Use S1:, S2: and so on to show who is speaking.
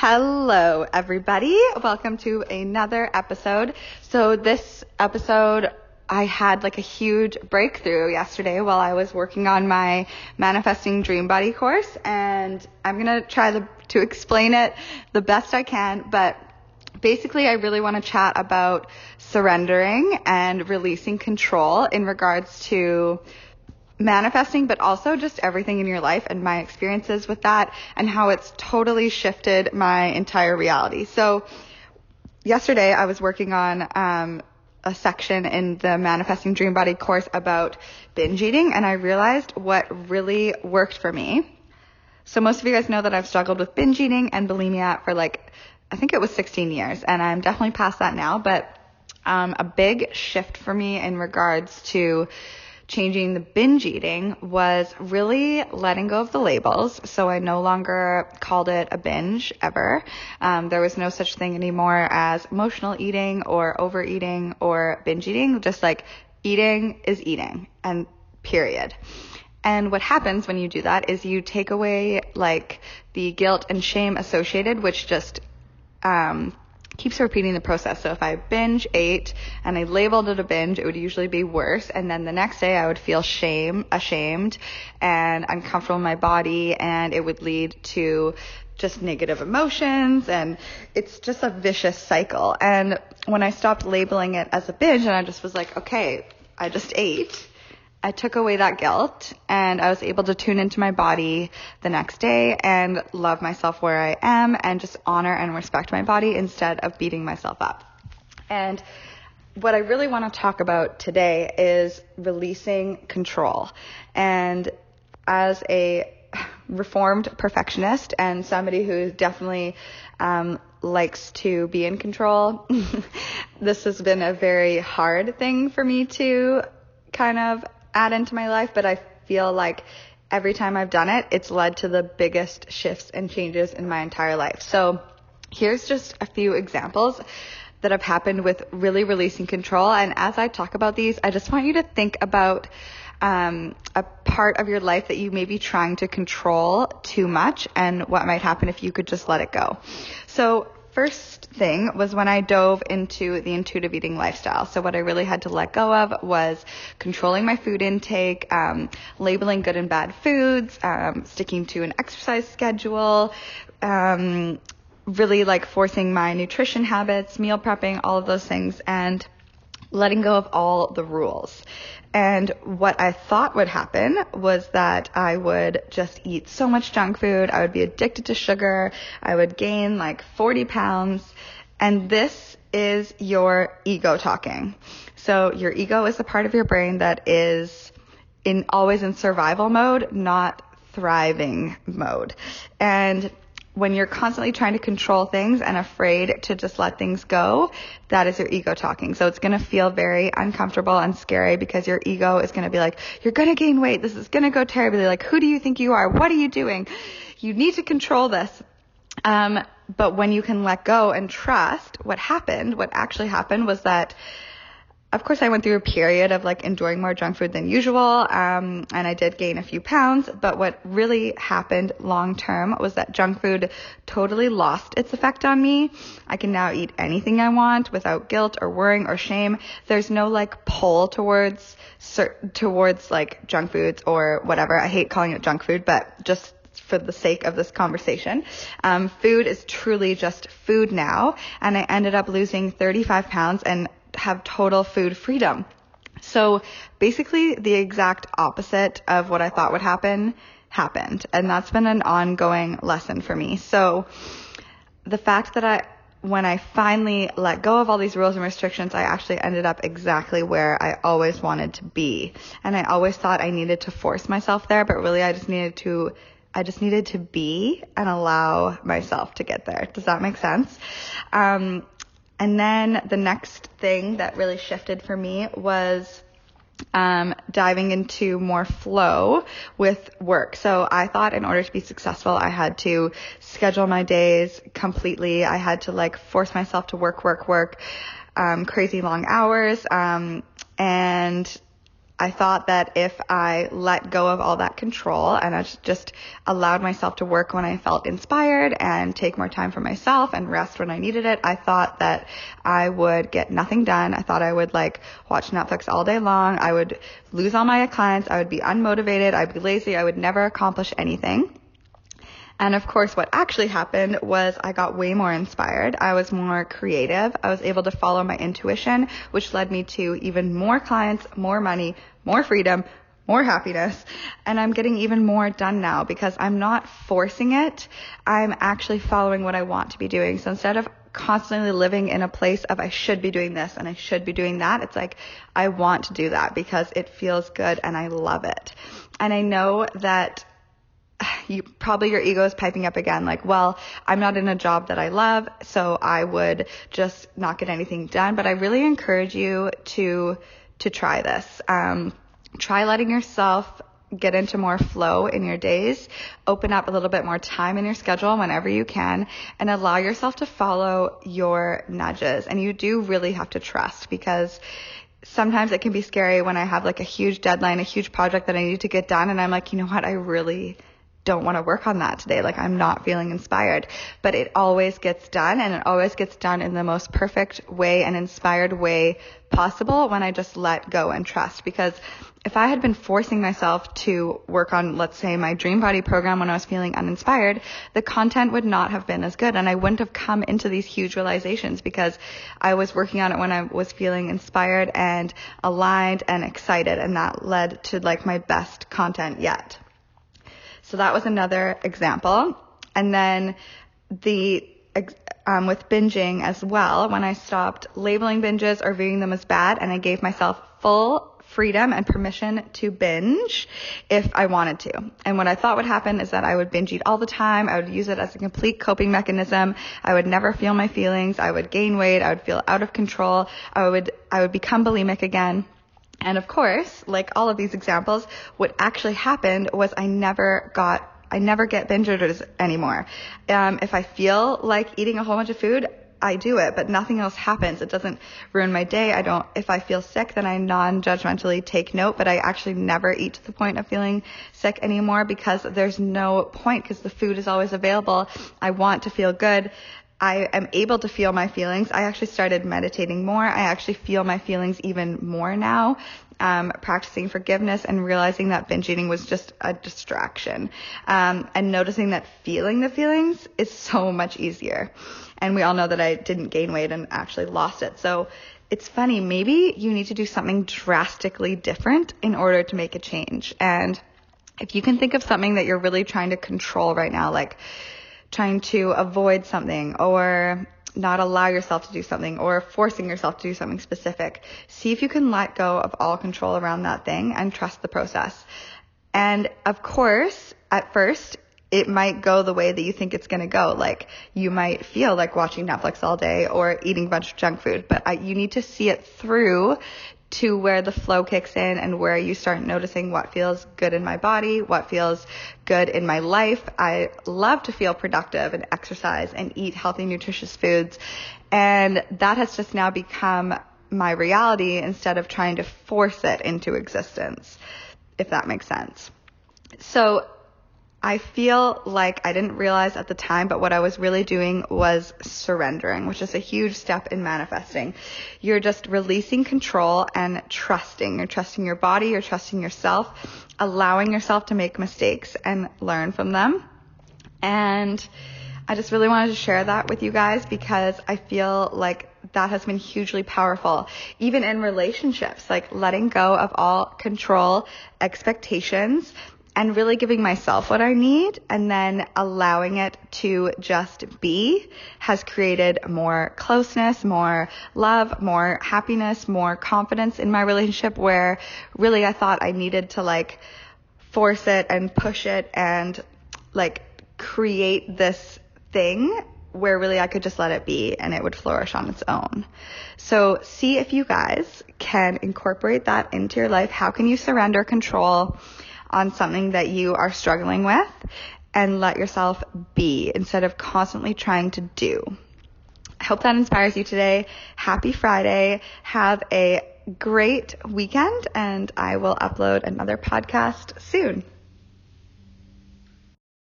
S1: Hello, everybody. Welcome to another episode. So this episode, I had like a huge breakthrough yesterday while I was working on my manifesting dream body course and I'm going to try the, to explain it the best I can, but basically I really want to chat about surrendering and releasing control in regards to manifesting, but also just everything in your life and my experiences with that and how it's totally shifted my entire reality. So yesterday I was working on, um, a section in the manifesting dream body course about binge eating and I realized what really worked for me. So most of you guys know that I've struggled with binge eating and bulimia for like, I think it was 16 years and I'm definitely past that now, but um, a big shift for me in regards to changing the binge eating was really letting go of the labels. So I no longer called it a binge ever. Um, there was no such thing anymore as emotional eating or overeating or binge eating. Just like eating is eating and period. And what happens when you do that is you take away like the guilt and shame associated, which just um, keeps repeating the process. So if I binge ate and I labeled it a binge, it would usually be worse. And then the next day I would feel shame, ashamed and uncomfortable in my body and it would lead to just negative emotions and it's just a vicious cycle. And when I stopped labeling it as a binge and I just was like, okay, I just ate I took away that guilt and I was able to tune into my body the next day and love myself where I am and just honor and respect my body instead of beating myself up. And what I really want to talk about today is releasing control. And as a reformed perfectionist and somebody who definitely um, likes to be in control, this has been a very hard thing for me to kind of add into my life, but I feel like every time I've done it, it's led to the biggest shifts and changes in my entire life. So here's just a few examples that have happened with really releasing control. And as I talk about these, I just want you to think about um, a part of your life that you may be trying to control too much and what might happen if you could just let it go. So first thing was when I dove into the intuitive eating lifestyle. So what I really had to let go of was controlling my food intake, um, labeling good and bad foods, um, sticking to an exercise schedule, um, really like forcing my nutrition habits, meal prepping, all of those things, and letting go of all the rules. And what I thought would happen was that I would just eat so much junk food. I would be addicted to sugar. I would gain like 40 pounds. And this is your ego talking. So your ego is the part of your brain that is in always in survival mode, not thriving mode. And when you're constantly trying to control things and afraid to just let things go, that is your ego talking. So it's going to feel very uncomfortable and scary because your ego is going to be like, you're going to gain weight. This is going to go terribly. Like, who do you think you are? What are you doing? You need to control this. Um, but when you can let go and trust what happened, what actually happened was that of course, I went through a period of like enjoying more junk food than usual, um, and I did gain a few pounds. But what really happened long term was that junk food totally lost its effect on me. I can now eat anything I want without guilt or worrying or shame. There's no like pull towards towards like junk foods or whatever. I hate calling it junk food, but just for the sake of this conversation. Um, food is truly just food now, and I ended up losing 35 pounds and have total food freedom. So basically the exact opposite of what I thought would happen happened. And that's been an ongoing lesson for me. So the fact that I, when I finally let go of all these rules and restrictions, I actually ended up exactly where I always wanted to be. And I always thought I needed to force myself there, but really I just needed to, I just needed to be and allow myself to get there. Does that make sense? Um, and then the next thing that really shifted for me was um, diving into more flow with work. So I thought in order to be successful, I had to schedule my days completely. I had to like force myself to work, work, work, um, crazy long hours. Um, and I thought that if I let go of all that control and I just allowed myself to work when I felt inspired and take more time for myself and rest when I needed it, I thought that I would get nothing done. I thought I would like watch Netflix all day long. I would lose all my clients. I would be unmotivated. I'd be lazy. I would never accomplish anything. And of course, what actually happened was I got way more inspired. I was more creative. I was able to follow my intuition, which led me to even more clients, more money, more freedom, more happiness. And I'm getting even more done now because I'm not forcing it. I'm actually following what I want to be doing. So instead of constantly living in a place of I should be doing this and I should be doing that, it's like I want to do that because it feels good and I love it. And I know that you probably your ego is piping up again like well i'm not in a job that i love so i would just not get anything done but i really encourage you to to try this um, try letting yourself get into more flow in your days open up a little bit more time in your schedule whenever you can and allow yourself to follow your nudges and you do really have to trust because sometimes it can be scary when I have like a huge deadline, a huge project that I need to get done. And I'm like, you know what? I really don't want to work on that today. Like I'm not feeling inspired, but it always gets done and it always gets done in the most perfect way and inspired way possible when I just let go and trust because if I had been forcing myself to work on, let's say, my dream body program when I was feeling uninspired, the content would not have been as good and I wouldn't have come into these huge realizations because I was working on it when I was feeling inspired and aligned and excited and that led to like my best content yet. So that was another example. And then the um, with binging as well, when I stopped labeling binges or viewing them as bad, and I gave myself full freedom and permission to binge if I wanted to. And what I thought would happen is that I would binge eat all the time. I would use it as a complete coping mechanism. I would never feel my feelings. I would gain weight. I would feel out of control. I would, I would become bulimic again. And of course, like all of these examples, what actually happened was I never got, I never get binge orders anymore. Um, if I feel like eating a whole bunch of food, I do it, but nothing else happens. It doesn't ruin my day. I don't, if I feel sick, then I non-judgmentally take note, but I actually never eat to the point of feeling sick anymore because there's no point because the food is always available. I want to feel good. I am able to feel my feelings. I actually started meditating more. I actually feel my feelings even more now. Um, practicing forgiveness and realizing that binge eating was just a distraction. Um, and noticing that feeling the feelings is so much easier. And we all know that I didn't gain weight and actually lost it. So it's funny. Maybe you need to do something drastically different in order to make a change. And if you can think of something that you're really trying to control right now, like trying to avoid something or not allow yourself to do something or forcing yourself to do something specific. See if you can let go of all control around that thing and trust the process. And of course, at first, it might go the way that you think it's going to go. Like you might feel like watching Netflix all day or eating a bunch of junk food, but I, you need to see it through to where the flow kicks in and where you start noticing what feels good in my body, what feels good in my life. I love to feel productive and exercise and eat healthy, nutritious foods. And that has just now become my reality instead of trying to force it into existence, if that makes sense. So I feel like I didn't realize at the time, but what I was really doing was surrendering, which is a huge step in manifesting. You're just releasing control and trusting. You're trusting your body, you're trusting yourself, allowing yourself to make mistakes and learn from them. And I just really wanted to share that with you guys because I feel like that has been hugely powerful. Even in relationships, like letting go of all control, expectations, and really giving myself what I need and then allowing it to just be has created more closeness, more love, more happiness, more confidence in my relationship where really I thought I needed to like force it and push it and like create this thing where really I could just let it be and it would flourish on its own. So see if you guys can incorporate that into your life. How can you surrender control? On something that you are struggling with and let yourself be instead of constantly trying to do. I hope that inspires you today. Happy Friday. Have a great weekend and I will upload another podcast soon.